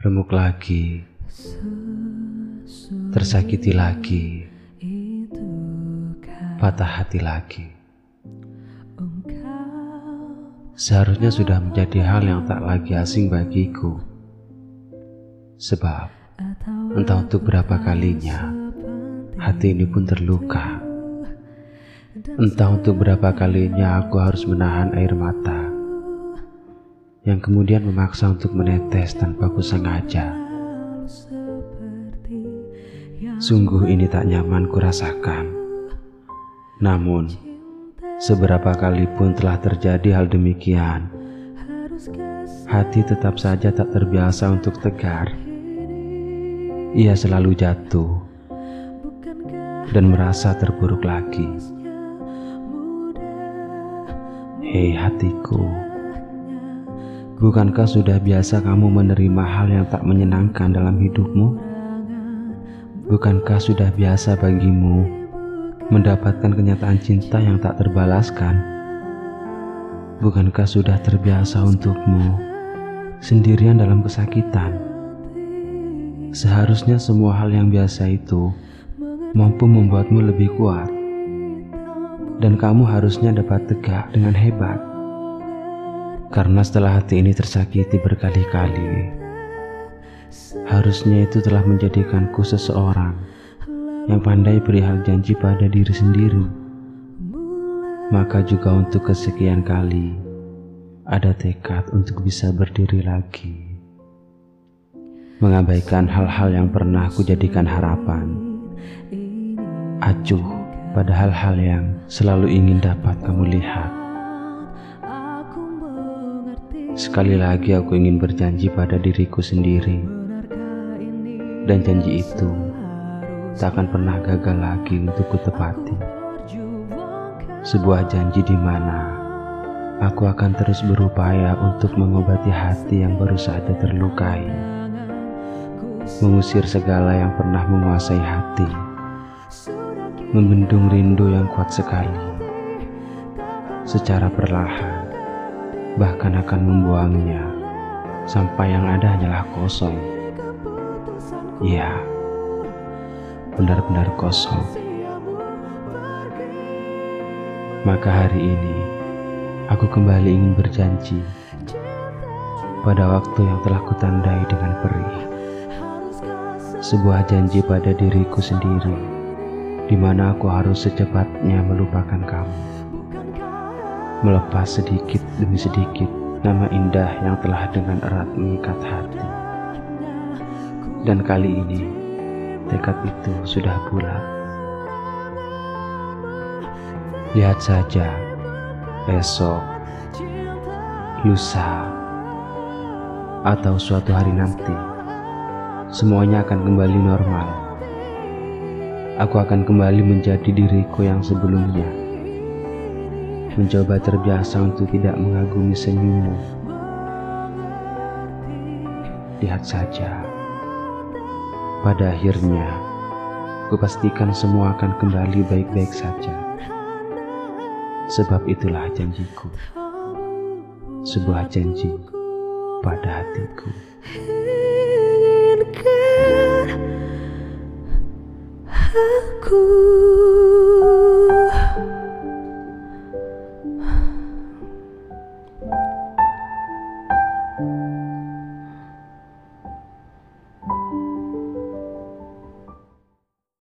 remuk lagi, tersakiti lagi, patah hati lagi. Seharusnya sudah menjadi hal yang tak lagi asing bagiku. Sebab, entah untuk berapa kalinya, hati ini pun terluka. Entah untuk berapa kalinya aku harus menahan air mata yang kemudian memaksa untuk menetes tanpa kusengaja. Sungguh ini tak nyaman kurasakan. Namun, seberapa kali pun telah terjadi hal demikian, hati tetap saja tak terbiasa untuk tegar. Ia selalu jatuh dan merasa terburuk lagi. Hei hatiku, bukankah sudah biasa kamu menerima hal yang tak menyenangkan dalam hidupmu? Bukankah sudah biasa bagimu mendapatkan kenyataan cinta yang tak terbalaskan? Bukankah sudah terbiasa untukmu sendirian dalam kesakitan? Seharusnya semua hal yang biasa itu mampu membuatmu lebih kuat, dan kamu harusnya dapat tegak dengan hebat. Karena setelah hati ini tersakiti berkali-kali, harusnya itu telah menjadikanku seseorang yang pandai perihal janji pada diri sendiri, maka juga untuk kesekian kali ada tekad untuk bisa berdiri lagi. Mengabaikan hal-hal yang pernah aku jadikan harapan, acuh pada hal-hal yang selalu ingin dapat kamu lihat. Sekali lagi aku ingin berjanji pada diriku sendiri, dan janji itu tak akan pernah gagal lagi untuk kutepati. Sebuah janji di mana aku akan terus berupaya untuk mengobati hati yang baru saja terlukai. Mengusir segala yang pernah menguasai hati. Membendung rindu yang kuat sekali. Secara perlahan, bahkan akan membuangnya sampai yang ada hanyalah kosong. Ya, benar-benar kosong. Maka hari ini aku kembali ingin berjanji pada waktu yang telah kutandai dengan perih. Sebuah janji pada diriku sendiri, di mana aku harus secepatnya melupakan kamu. Melepas sedikit demi sedikit nama indah yang telah dengan erat mengikat hati. Dan kali ini, tekad itu sudah bulat. Lihat saja, esok, lusa, atau suatu hari nanti, semuanya akan kembali normal. Aku akan kembali menjadi diriku yang sebelumnya. Mencoba terbiasa untuk tidak mengagumi senyummu. Lihat saja pada akhirnya, kupastikan semua akan kembali baik-baik saja. Sebab itulah janjiku. Sebuah janji pada hatiku. Aku